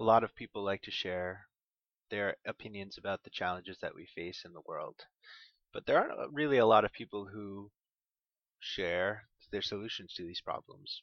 a lot of people like to share their opinions about the challenges that we face in the world. But there aren't really a lot of people who share their solutions to these problems.